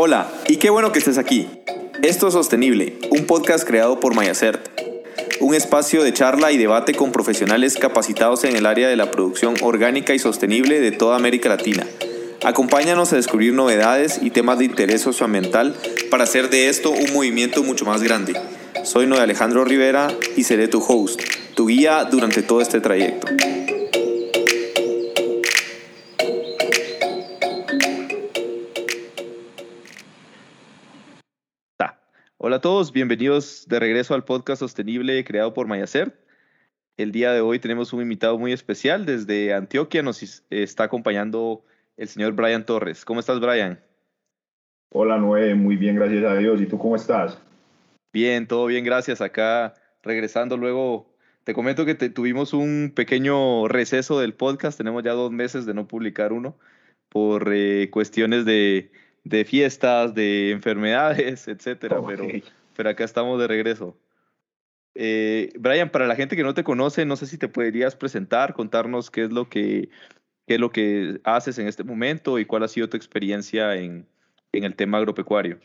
Hola, y qué bueno que estés aquí. Esto es Sostenible, un podcast creado por Mayacert, un espacio de charla y debate con profesionales capacitados en el área de la producción orgánica y sostenible de toda América Latina. Acompáñanos a descubrir novedades y temas de interés socioambiental para hacer de esto un movimiento mucho más grande. Soy Noé Alejandro Rivera y seré tu host, tu guía durante todo este trayecto. A todos, bienvenidos de regreso al podcast sostenible creado por Mayacert. El día de hoy tenemos un invitado muy especial. Desde Antioquia nos está acompañando el señor Brian Torres. ¿Cómo estás, Brian? Hola, Noé. Muy bien, gracias a Dios. ¿Y tú cómo estás? Bien, todo bien, gracias. Acá regresando luego, te comento que tuvimos un pequeño receso del podcast. Tenemos ya dos meses de no publicar uno por eh, cuestiones de, de fiestas, de enfermedades, etcétera, pero, pero acá estamos de regreso. Eh, Brian, para la gente que no te conoce, no sé si te podrías presentar, contarnos qué es lo que, qué es lo que haces en este momento y cuál ha sido tu experiencia en, en el tema agropecuario.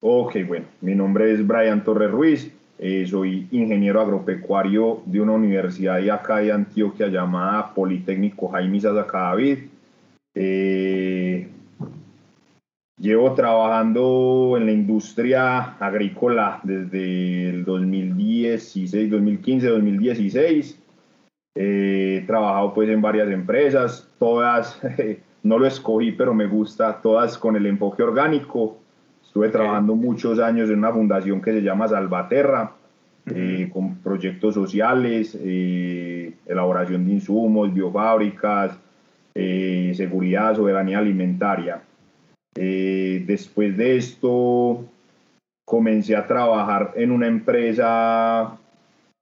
Ok, bueno, mi nombre es Brian Torres Ruiz, eh, soy ingeniero agropecuario de una universidad de acá de Antioquia llamada Politécnico Jaime Sasa David. Eh, Llevo trabajando en la industria agrícola desde el 2016, 2015, 2016. he trabajado pues en varias empresas, todas, no lo escogí, pero me gusta, todas con el enfoque orgánico. Estuve trabajando muchos años en una fundación que se llama Salvaterra, eh, con proyectos sociales, eh, elaboración de insumos, biofábricas, eh, seguridad, soberanía alimentaria. Eh, después de esto, comencé a trabajar en una empresa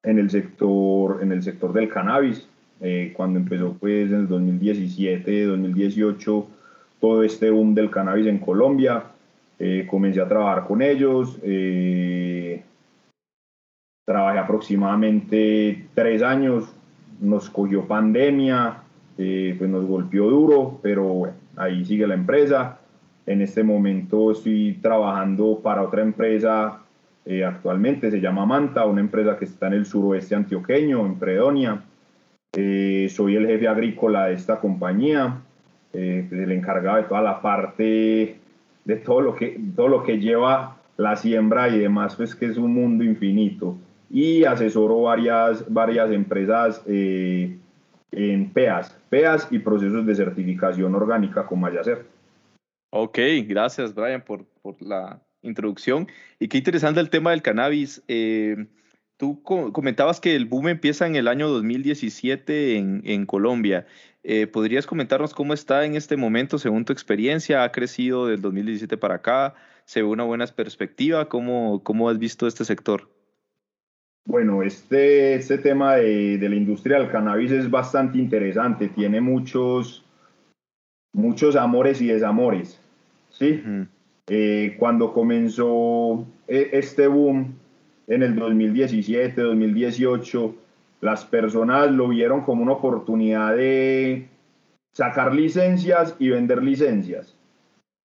en el sector, en el sector del cannabis. Eh, cuando empezó pues en el 2017, 2018, todo este boom del cannabis en Colombia, eh, comencé a trabajar con ellos. trabajé aproximadamente tres años, nos cogió pandemia, pues nos golpeó duro, pero bueno, ahí sigue la empresa. En este momento estoy trabajando para otra empresa eh, actualmente, se llama Manta, una empresa que está en el suroeste antioqueño, en Predonia. Eh, soy el jefe agrícola de esta compañía, eh, el encargado de toda la parte, de todo lo que, todo lo que lleva la siembra y demás, pues que es un mundo infinito. Y asesoro varias, varias empresas en PEAS, PEAS y procesos de certificación orgánica como Ayacer. Ok, gracias Brian por, por, la introducción. Y qué interesante el tema del cannabis. Eh, tú comentabas que el boom empieza en el año 2017 en, en Colombia. Eh, ¿Podrías comentarnos cómo está en este momento según tu experiencia? ¿Ha crecido del 2017 para acá? ¿Se ve una buena perspectiva? ¿Cómo, cómo has visto este sector? Bueno, este, este tema de, de la industria del cannabis es bastante interesante. Tiene muchos, muchos amores y desamores. ¿Sí? Eh, cuando comenzó eh, este boom en el 2017, 2018, las personas lo vieron como una oportunidad de sacar licencias y vender licencias.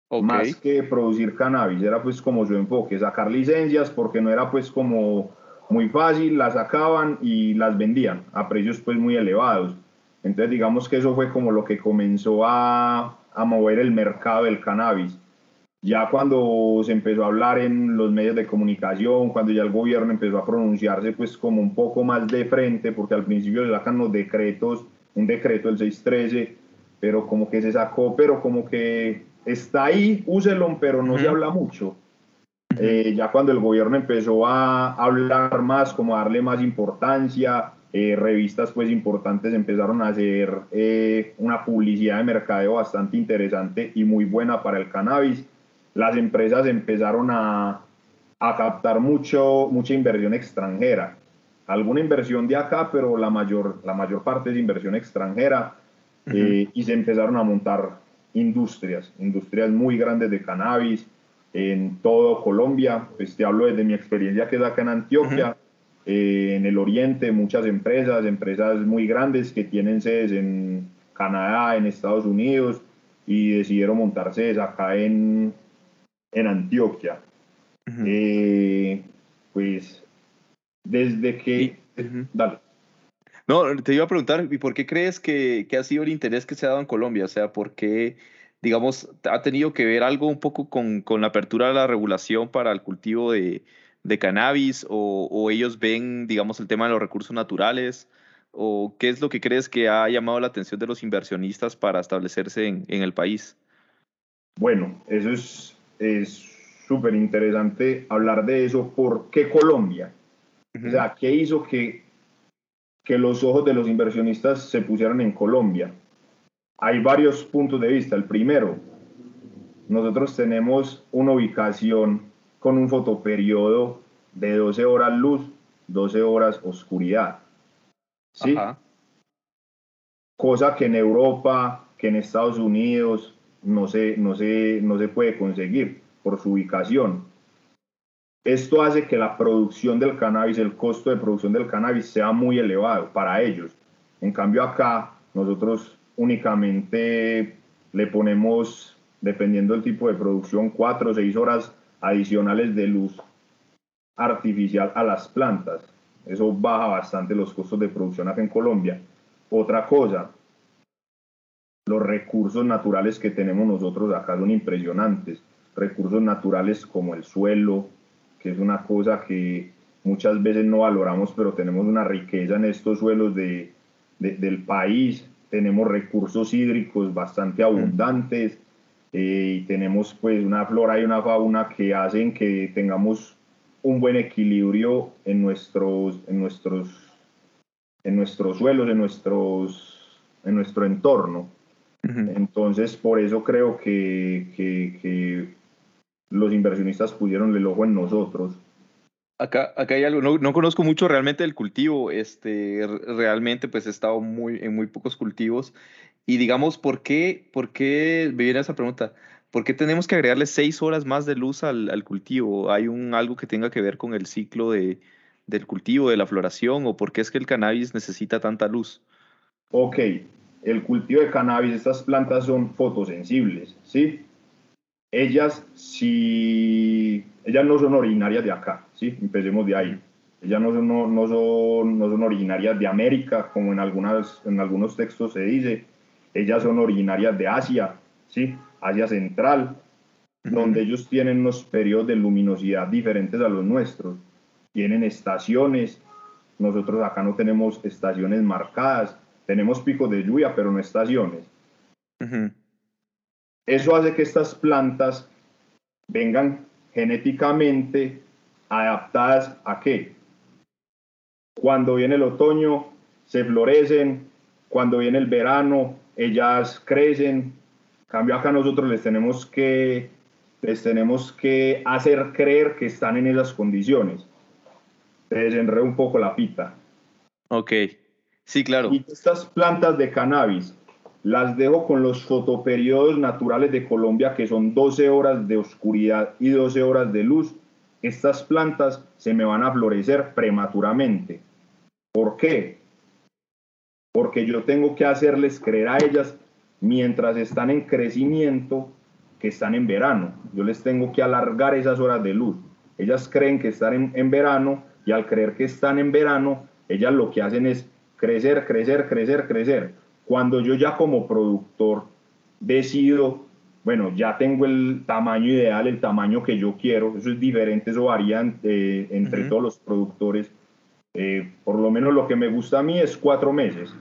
Más que producir cannabis, era pues como su enfoque, sacar licencias porque no era pues como muy fácil, las sacaban y las vendían a precios pues muy elevados. Entonces digamos que eso fue como lo que comenzó a, a mover el mercado del cannabis. Ya cuando se empezó a hablar en los medios de comunicación, cuando ya el gobierno empezó a pronunciarse pues como un poco más de frente, porque al principio se sacan los decretos, un decreto del 613, pero como que se sacó, pero como que está ahí, úselo, pero no se habla mucho. Eh, ya cuando el gobierno empezó a hablar más, como a darle más importancia, eh, revistas pues importantes empezaron a hacer eh, una publicidad de mercadeo bastante interesante y muy buena para el cannabis. Las empresas empezaron a, a captar mucho, mucha inversión extranjera. Alguna inversión de acá, pero la mayor, la mayor parte es inversión extranjera. Eh, y se empezaron a montar industrias, industrias muy grandes de cannabis en todo Colombia. Pues te hablo desde mi experiencia que es acá en Antioquia. Eh, en el oriente muchas empresas, empresas muy grandes que tienen sedes en Canadá, en Estados Unidos y decidieron montarse acá en, en Antioquia. Eh, pues desde que... Dale. No, te iba a preguntar, ¿y por qué crees que, que, ha sido el interés que se ha dado en Colombia? O sea, ¿por qué, digamos, ha tenido que ver algo un poco con, con la apertura de la regulación para el cultivo de, de cannabis o, o, ellos ven, digamos, el tema de los recursos naturales? ¿O qué es lo que crees que ha llamado la atención de los inversionistas para establecerse en, en el país? Bueno, eso es súper interesante hablar de eso. ¿Por qué Colombia? O sea, ¿qué hizo que, que los ojos de los inversionistas se pusieran en Colombia? Hay varios puntos de vista. El primero, nosotros tenemos una ubicación con un fotoperiodo de 12 horas luz, 12 horas oscuridad. ¿Sí? Cosa que en Europa, que en Estados Unidos no se, no se, no se puede conseguir por su ubicación. Esto hace que la producción del cannabis, el costo de producción del cannabis sea muy elevado para ellos. En cambio acá nosotros únicamente le ponemos, dependiendo del tipo de producción, cuatro o seis horas adicionales de luz artificial a las plantas. Eso baja bastante los costos de producción acá en Colombia. Otra cosa, los recursos naturales que tenemos nosotros acá son impresionantes. Recursos naturales como el suelo, que es una cosa que muchas veces no valoramos, pero tenemos una riqueza en estos suelos de, del país, tenemos recursos hídricos bastante abundantes eh, y tenemos pues una flora y una fauna que hacen que tengamos un buen equilibrio en nuestros, en nuestros, en nuestros suelos, en, nuestros, en nuestro entorno. Entonces, por eso creo que, que, que los inversionistas pusieron el ojo en nosotros. Acá, acá hay algo, no, no, conozco mucho realmente el cultivo, este, realmente pues he estado muy, en muy pocos cultivos y digamos, ¿por qué, por qué, me viene esa pregunta, ¿por qué tenemos que agregarle seis horas más de luz al, al cultivo? ¿Hay un, algo que tenga que ver con el ciclo de, del cultivo, de la floración o por qué es que el cannabis necesita tanta luz? Ok, el cultivo de cannabis, estas plantas son fotosensibles, ¿sí? ellas si ellas no son originarias de acá, ¿sí? Empecemos de ahí. Ellas no son, no, no son, no son originarias de América, como en, algunas, en algunos textos se dice. Ellas son originarias de Asia, ¿sí? Asia Central, donde ellos tienen unos periodos de luminosidad diferentes a los nuestros. Tienen estaciones. Nosotros acá no tenemos estaciones marcadas. Tenemos picos de lluvia, pero no estaciones. Eso hace que estas plantas vengan genéticamente adaptadas a qué? Cuando viene el otoño, se florecen, cuando viene el verano, ellas crecen. cambio acá nosotros les tenemos que les tenemos que hacer creer que están en esas condiciones. Desenreda un poco la pita. Ok, sí, claro. Y estas plantas de cannabis las dejo con los fotoperiodos naturales de Colombia, que son 12 horas de oscuridad y 12 horas de luz. Estas plantas se me van a florecer prematuramente. ¿Por qué? Porque yo tengo que hacerles creer a ellas, mientras están en crecimiento, que están en verano. Yo les tengo que alargar esas horas de luz. Ellas creen que están en, en verano y al creer que están en verano, ellas lo que hacen es crecer, crecer, crecer, crecer cuando yo ya como productor decido, bueno, ya tengo el tamaño ideal, el tamaño que yo quiero, eso es diferente, eso varía eh, entre todos los productores. Eh, por lo menos lo que me gusta a mí es cuatro meses.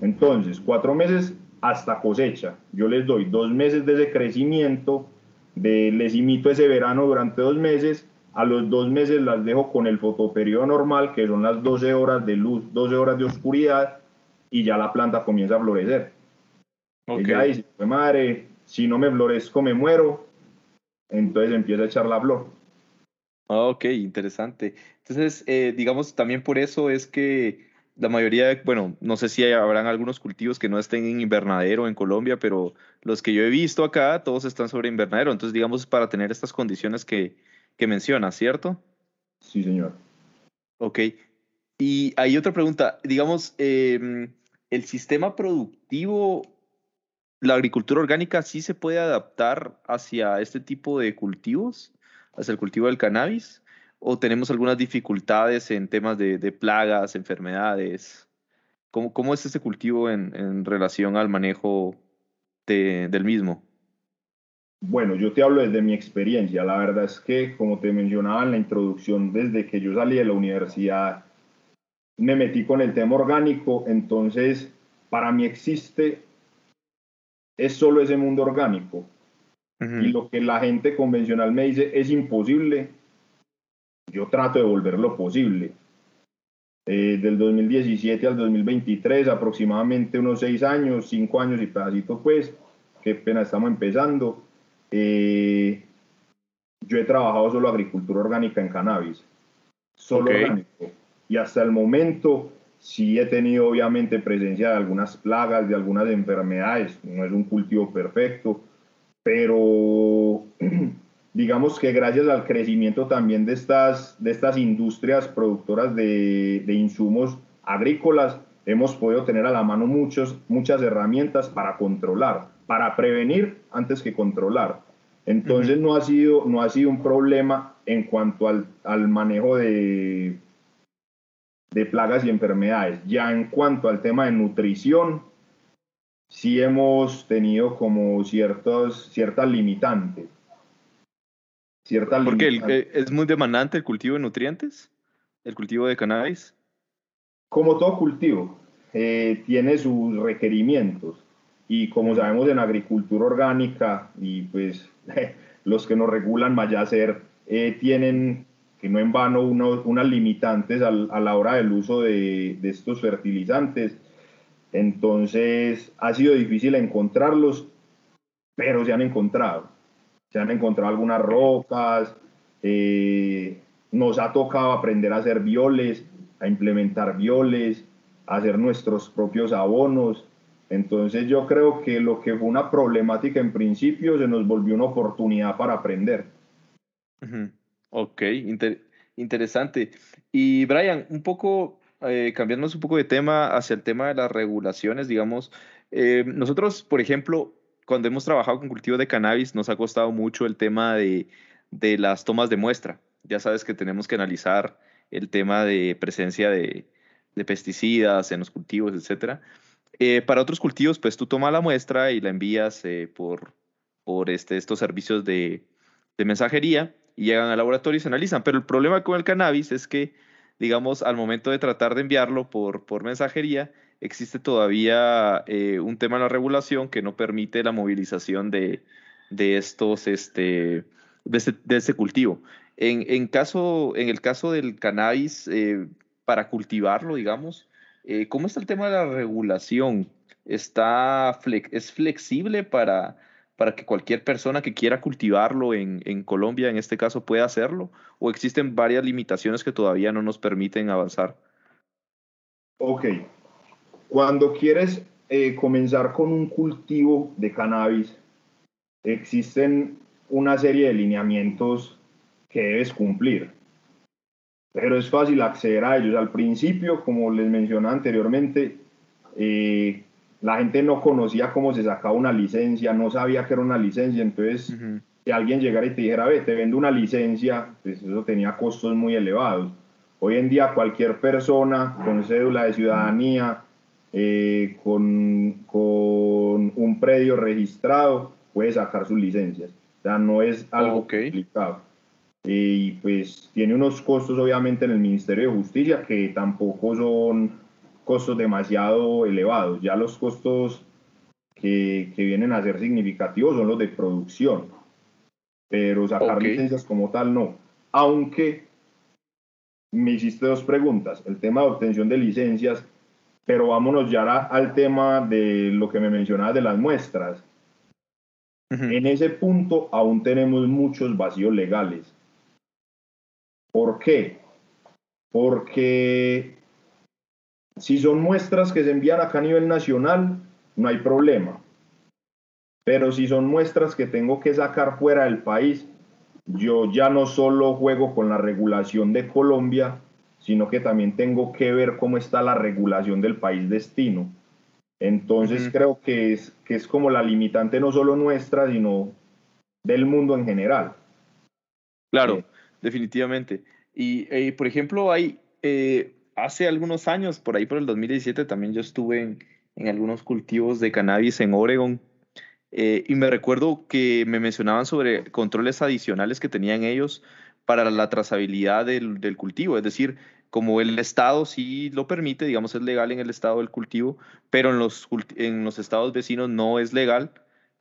Entonces, cuatro meses hasta cosecha. Yo les doy dos meses de ese crecimiento, de, les imito ese verano durante dos meses. A los dos meses las dejo con el fotoperiodo normal, que son las 12 horas de luz, 12 horas de oscuridad, y ya la planta comienza a florecer. Okay. Ella dice, madre, si no me florezco me muero, entonces empieza a echar la flor. Ok, interesante. Entonces, eh, digamos, también por eso es que la mayoría, bueno, no sé si habrán algunos cultivos que no estén en invernadero en Colombia, pero los que yo he visto acá, todos están sobre invernadero. Entonces, digamos, para tener estas condiciones que, que mencionas, ¿cierto? Sí, señor. Ok. Y hay otra pregunta, digamos, em, el sistema productivo ¿La agricultura orgánica sí se puede adaptar hacia este tipo de cultivos, hacia el cultivo del cannabis? ¿O tenemos algunas dificultades en temas de, plagas, enfermedades? ¿Cómo, ¿Cómo, es este cultivo en, en relación al manejo de, del mismo? Bueno, yo te hablo desde mi experiencia. La verdad es que, como te mencionaba en la introducción, desde que yo salí de la universidad, me metí con el tema orgánico. Entonces, para mí existe, es solo ese mundo orgánico. Y lo que la gente convencional me dice es imposible, yo trato de volverlo posible. Eh, del 2017 al 2023, aproximadamente unos seis años, cinco años y pedacitos, pues, que pena estamos empezando eh, yo he trabajado solo agricultura orgánica en cannabis, solo orgánico. Y hasta el momento sí he tenido obviamente presencia de algunas plagas, de algunas enfermedades. No es un cultivo perfecto, pero digamos que gracias al crecimiento también de estas, de estas industrias productoras de, de insumos agrícolas, hemos podido tener a la mano muchos, muchas herramientas para controlar para prevenir antes que controlar. Entonces no, ha sido, no ha sido un problema en cuanto al, al manejo de, de plagas y enfermedades. Ya en cuanto al tema de nutrición, sí hemos tenido como ciertos, ciertas limitantes. Ciertas Porque eh, es muy demandante el cultivo de nutrientes, el cultivo de cannabis. Como todo cultivo, eh, tiene sus requerimientos y como sabemos en agricultura orgánica y pues los que nos regulan Mayacer eh, tienen no en vano unas limitantes a la hora del uso de, estos fertilizantes. Entonces ha sido difícil encontrarlos, pero se han encontrado. Se han encontrado algunas rocas, eh, nos ha tocado aprender a hacer violes, a implementar violes, a hacer nuestros propios abonos entonces yo creo que lo que fue una problemática en principio se nos volvió una oportunidad para aprender. Ok, interesante. Y Brian, un poco, eh, cambiándonos un poco de tema hacia el tema de las regulaciones, digamos, eh, nosotros, por ejemplo, cuando hemos trabajado con cultivo de cannabis, nos ha costado mucho el tema de, de las tomas de muestra. Ya sabes que tenemos que analizar el tema de presencia de, de pesticidas en los cultivos, etcétera. Eh, para otros cultivos, pues tú tomas la muestra y la envías eh, por, por este, estos servicios de, de, mensajería y llegan al laboratorio y se analizan. Pero el problema con el cannabis es que, digamos, al momento de tratar de enviarlo por, por mensajería, existe todavía eh, un tema en la regulación que no permite la movilización de, de estos, este, de este, de este cultivo. En, en, caso, en el caso del cannabis, para cultivarlo, digamos, eh, ¿Cómo está el tema de la regulación? ¿Está ¿Es flexible para, para que cualquier persona que quiera cultivarlo en, Colombia, en este caso, pueda hacerlo? ¿O existen varias limitaciones que todavía no nos permiten avanzar? Ok. Cuando quieres eh, comenzar con un cultivo de cannabis, existen una serie de lineamientos que debes cumplir pero es fácil acceder a ellos. Al principio, como les mencionaba anteriormente, eh, la gente no conocía cómo se sacaba una licencia, no sabía que era una licencia, entonces si alguien llegara y te dijera, ve, te vendo una licencia, pues eso tenía costos muy elevados. Hoy en día cualquier persona con cédula de ciudadanía, eh, con, con, un predio registrado, puede sacar sus licencias. O sea, no es algo complicado y pues tiene unos costos obviamente en el Ministerio de Justicia que tampoco son costos demasiado elevados. Ya los costos que, que vienen a ser significativos son los de producción, pero sacar licencias como tal no. Aunque me hiciste dos preguntas, el tema de obtención de licencias, pero vámonos ya al tema de lo que me mencionabas de las muestras. En ese punto aún tenemos muchos vacíos legales ¿Por qué? Porque si son muestras que se envían acá a nivel nacional, no hay problema. Pero si son muestras que tengo que sacar fuera del país, yo ya no solo juego con la regulación de Colombia, sino que también tengo que ver cómo está la regulación del país destino. Entonces creo que es, que es como la limitante no solo nuestra, sino del mundo en general. Claro, definitivamente. Y, eh, por ejemplo, hay, eh, hace algunos años, por ahí por el 2017, también yo estuve en, en algunos cultivos de cannabis en Oregon. Eh, y me recuerdo que me mencionaban sobre controles adicionales que tenían ellos para la trazabilidad del, del, cultivo. Es decir, como el Estado sí lo permite, digamos, es legal en el Estado del cultivo, pero en los, en los estados vecinos no es legal,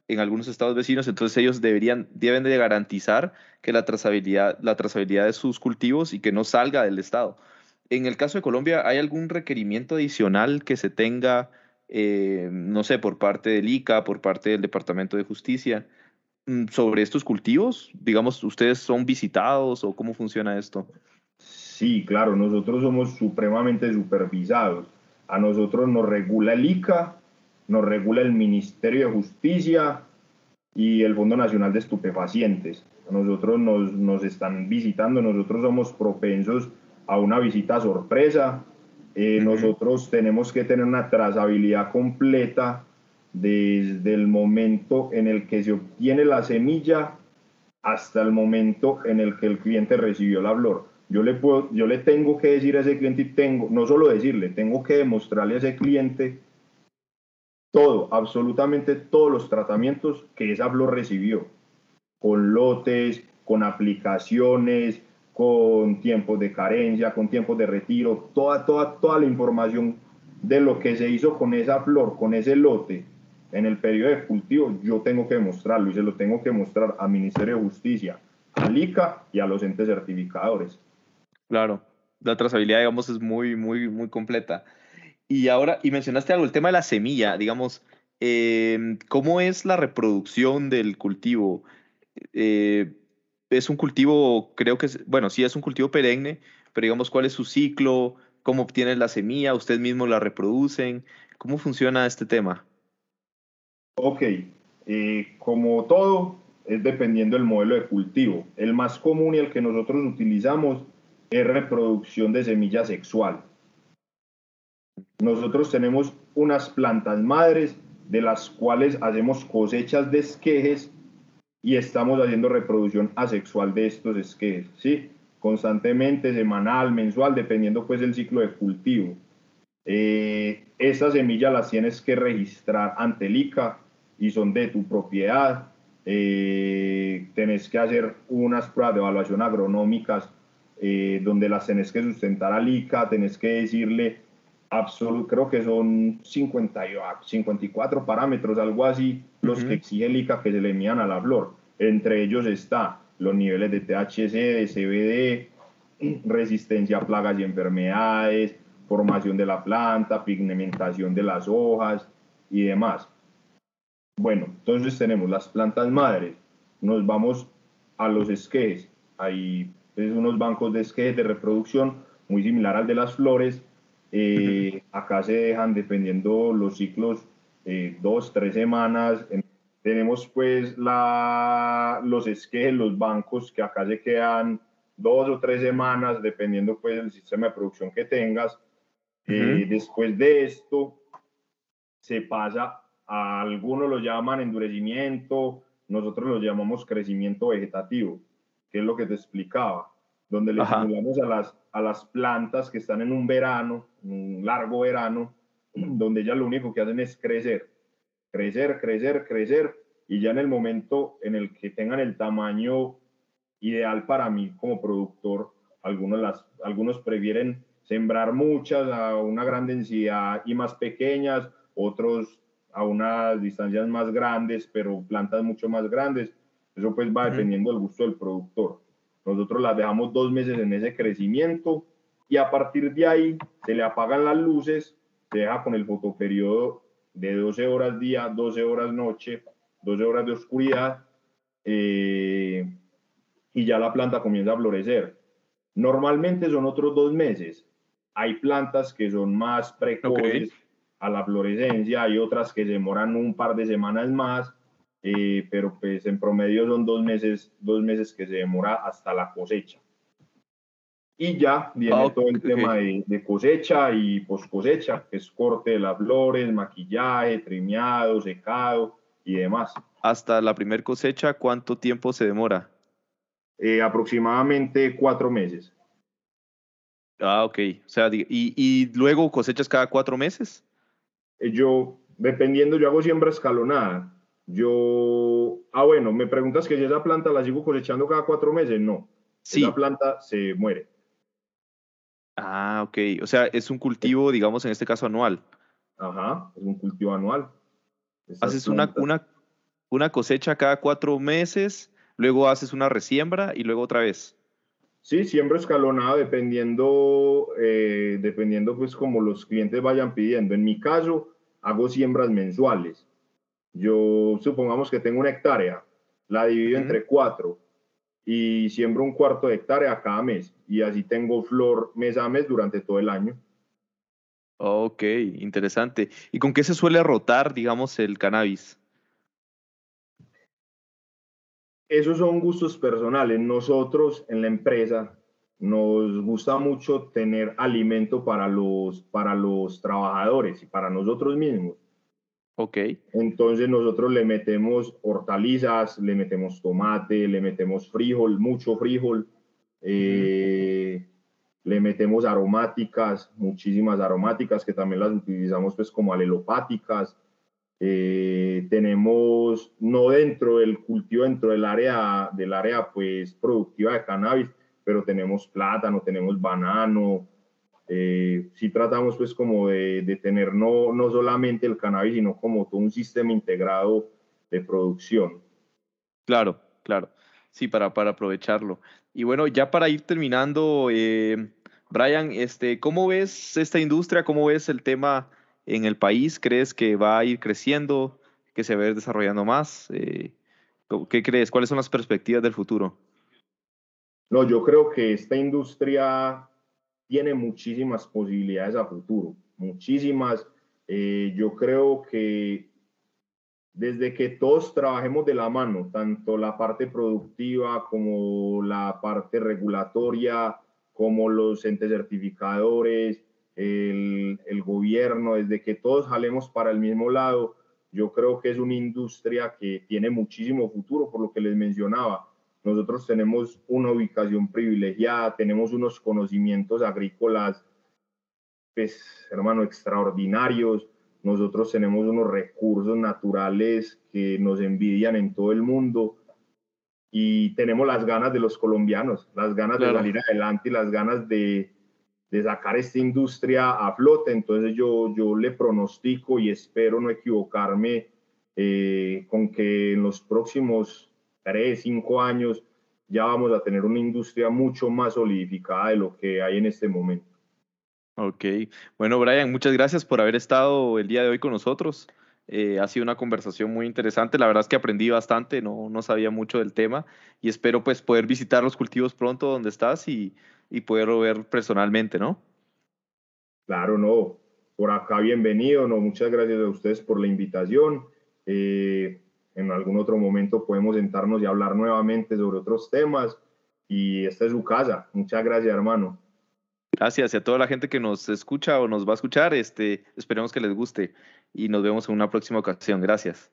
en algunos estados vecinos, entonces ellos deberían, deben de garantizar que la trazabilidad, la trazabilidad de sus cultivos y que no salga del Estado. En el caso de Colombia, ¿hay algún requerimiento adicional que se tenga, eh, no sé, por parte del ICA, por parte del Departamento de Justicia, mm, sobre estos cultivos? Digamos, ¿ustedes son visitados o cómo funciona esto? Sí, claro, nosotros somos supremamente supervisados. A nosotros nos regula el ICA, nos regula el Ministerio de Justicia y el Fondo Nacional de Estupefacientes. A nosotros nos, nos están visitando, nosotros somos propensos a una visita sorpresa. Eh, nosotros tenemos que tener una trazabilidad completa desde el momento en el que se obtiene la semilla hasta el momento en el que el cliente recibió la flor. Yo le, puedo, yo le tengo que decir a ese cliente y tengo, no solo decirle, tengo que demostrarle a ese cliente todo, absolutamente todos los tratamientos que esa flor recibió, con lotes, con aplicaciones, con tiempos de carencia, con tiempos de retiro, toda, toda, toda la información de lo que se hizo con esa flor, con ese lote en el periodo de cultivo, yo tengo que demostrarlo y se lo tengo que mostrar al Ministerio de Justicia, al ICA y a los entes certificadores. Claro, la trazabilidad, digamos, es muy, muy, muy completa. Y ahora, y mencionaste algo, el tema de la semilla, digamos, em, ¿cómo es la reproducción del cultivo? Eh, es un cultivo, creo que, es, bueno, sí es un cultivo perenne, pero digamos, ¿cuál es su ciclo? ¿Cómo obtienen la semilla? ¿Ustedes mismos la reproducen? ¿Cómo funciona este tema? Ok, eh, como todo, es dependiendo del modelo de cultivo. El más común y el que nosotros utilizamos es reproducción de semilla sexual. Nosotros tenemos unas plantas madres de las cuales hacemos cosechas de esquejes y estamos haciendo reproducción asexual de estos esquejes, ¿sí? Constantemente, semanal, mensual, dependiendo pues del ciclo de cultivo. Eh, estas semillas las tienes que registrar ante el ICA y son de tu propiedad. Eh, tenés que hacer unas pruebas de evaluación agronómicas eh, donde las tenés que sustentar al ICA, tenés que decirle, absoluto, creo que son 50, 54 parámetros, algo así, los que exige el ICA que se le envían a la flor. Entre ellos está los niveles de THC, de CBD, resistencia a plagas y enfermedades, formación de la planta, pigmentación de las hojas y demás. Bueno, entonces tenemos las plantas madres, nos vamos a los esquejes, hay unos bancos de esquejes de reproducción muy similar al de las flores. Eh, acá se dejan, dependiendo los ciclos, eh, dos, tres semanas. Tenemos pues la, los esquejes, los bancos que acá se quedan dos o tres semanas, dependiendo pues del sistema de producción que tengas. Eh, después de esto, se pasa a algunos lo llaman endurecimiento, nosotros lo llamamos crecimiento vegetativo que es lo que te explicaba, donde le simulamos a las, a las plantas que están en un verano, un largo verano, donde ellas lo único que hacen es crecer, crecer, crecer, crecer, y ya en el momento en el que tengan el tamaño ideal para mí como productor, algunos, las, algunos prefieren sembrar muchas a una gran densidad y más pequeñas, otros a unas distancias más grandes, pero plantas mucho más grandes. Eso pues va dependiendo del gusto del productor. Nosotros las dejamos dos meses en ese crecimiento y a partir de ahí se le apagan las luces, se deja con el fotoperiodo de 12 horas día, 12 horas noche, 12 horas de oscuridad eh, y ya la planta comienza a florecer. Normalmente son otros dos meses. Hay plantas que son más precoces a la florescencia, hay otras que se demoran un par de semanas más eh, pero pues en promedio son dos meses, dos meses que se demora hasta la cosecha. Y ya viene ah, todo el tema de, cosecha y post cosecha, que es corte de las flores, maquillaje, trimeado, secado y demás. Hasta la primer cosecha, ¿cuánto tiempo se demora? Eh, aproximadamente cuatro meses. Ah, ok. O sea, y, y luego cosechas cada cuatro meses. Eh, yo, dependiendo, yo hago siembra escalonada. Yo, ah, bueno, me preguntas que si esa planta la sigo cosechando cada cuatro meses. No. Sí. Esa planta se muere. Ah, ok. O sea, es un cultivo, digamos, en este caso anual. Ajá, es un cultivo anual. Haces una, una, una cosecha cada cuatro meses, luego haces una resiembra y luego otra vez. Sí, siembra escalonada dependiendo, eh, dependiendo pues como los clientes vayan pidiendo. En mi caso, hago siembras mensuales. Yo supongamos que tengo una hectárea, la divido entre cuatro y siembro un cuarto de hectárea cada mes y así tengo flor mes a mes durante todo el año. Ok, interesante. ¿Y con qué se suele rotar, digamos, el cannabis? Esos son gustos personales. Nosotros en la empresa nos gusta mucho tener alimento para los, para los trabajadores y para nosotros mismos. Ok. Entonces nosotros le metemos hortalizas, le metemos tomate, le metemos frijol, mucho frijol, eh, le metemos aromáticas, muchísimas aromáticas que también las utilizamos pues como alelopáticas. Eh, tenemos, no dentro del cultivo, dentro del área, del área pues productiva de cannabis, pero tenemos plátano, tenemos banano, eh, sí tratamos pues como de, de, tener no, no solamente el cannabis, sino como todo un sistema integrado de producción. Claro, claro. Sí, para, para aprovecharlo. Y bueno, ya para ir terminando, eh, Brian, este, ¿cómo ves esta industria? ¿Cómo ves el tema en el país? ¿Crees que va a ir creciendo? ¿Que se va a ir desarrollando más? Eh, ¿Qué crees? ¿Cuáles son las perspectivas del futuro? No, yo creo que esta industria tiene muchísimas posibilidades a futuro, muchísimas. Eh, yo creo que desde que todos trabajemos de la mano, tanto la parte productiva como la parte regulatoria, como los entes certificadores, el, el, gobierno, desde que todos jalemos para el mismo lado, yo creo que es una industria que tiene muchísimo futuro, por lo que les mencionaba. Nosotros tenemos una ubicación privilegiada, tenemos unos conocimientos agrícolas, pues, hermano, extraordinarios. Nosotros tenemos unos recursos naturales que nos envidian en todo el mundo y tenemos las ganas de los colombianos, las ganas de salir adelante y las ganas de, de, sacar esta industria a flote. Entonces yo, yo le pronostico y espero no equivocarme eh, con que en los próximos tres, cinco años, ya vamos a tener una industria mucho más solidificada de lo que hay en este momento. Ok, bueno Brian, muchas gracias por haber estado el día de hoy con nosotros. Eh, ha sido una conversación muy interesante, la verdad es que aprendí bastante, no, no sabía mucho del tema y espero pues poder visitar los cultivos pronto donde estás y, y poderlo ver personalmente, ¿no? Claro, no, por acá bienvenido, no, muchas gracias a ustedes por la invitación. Eh, en algún otro momento podemos sentarnos y hablar nuevamente sobre otros temas. Y esta es su casa. Muchas gracias, hermano. Gracias y a toda la gente que nos escucha o nos va a escuchar. Este, esperemos que les guste y nos vemos en una próxima ocasión. Gracias.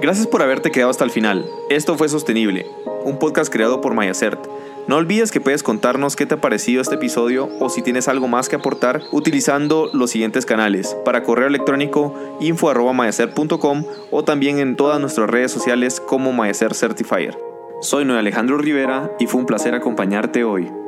Gracias por haberte quedado hasta el final. Esto fue Sostenible, un podcast creado por Mayacert no olvides que puedes contarnos qué te ha parecido este episodio o si tienes algo más que aportar utilizando los siguientes canales. Para correo electrónico info.mayacer.com o también en todas nuestras redes sociales como Mayacer Certifier. Soy Noé Alejandro Rivera y fue un placer acompañarte hoy.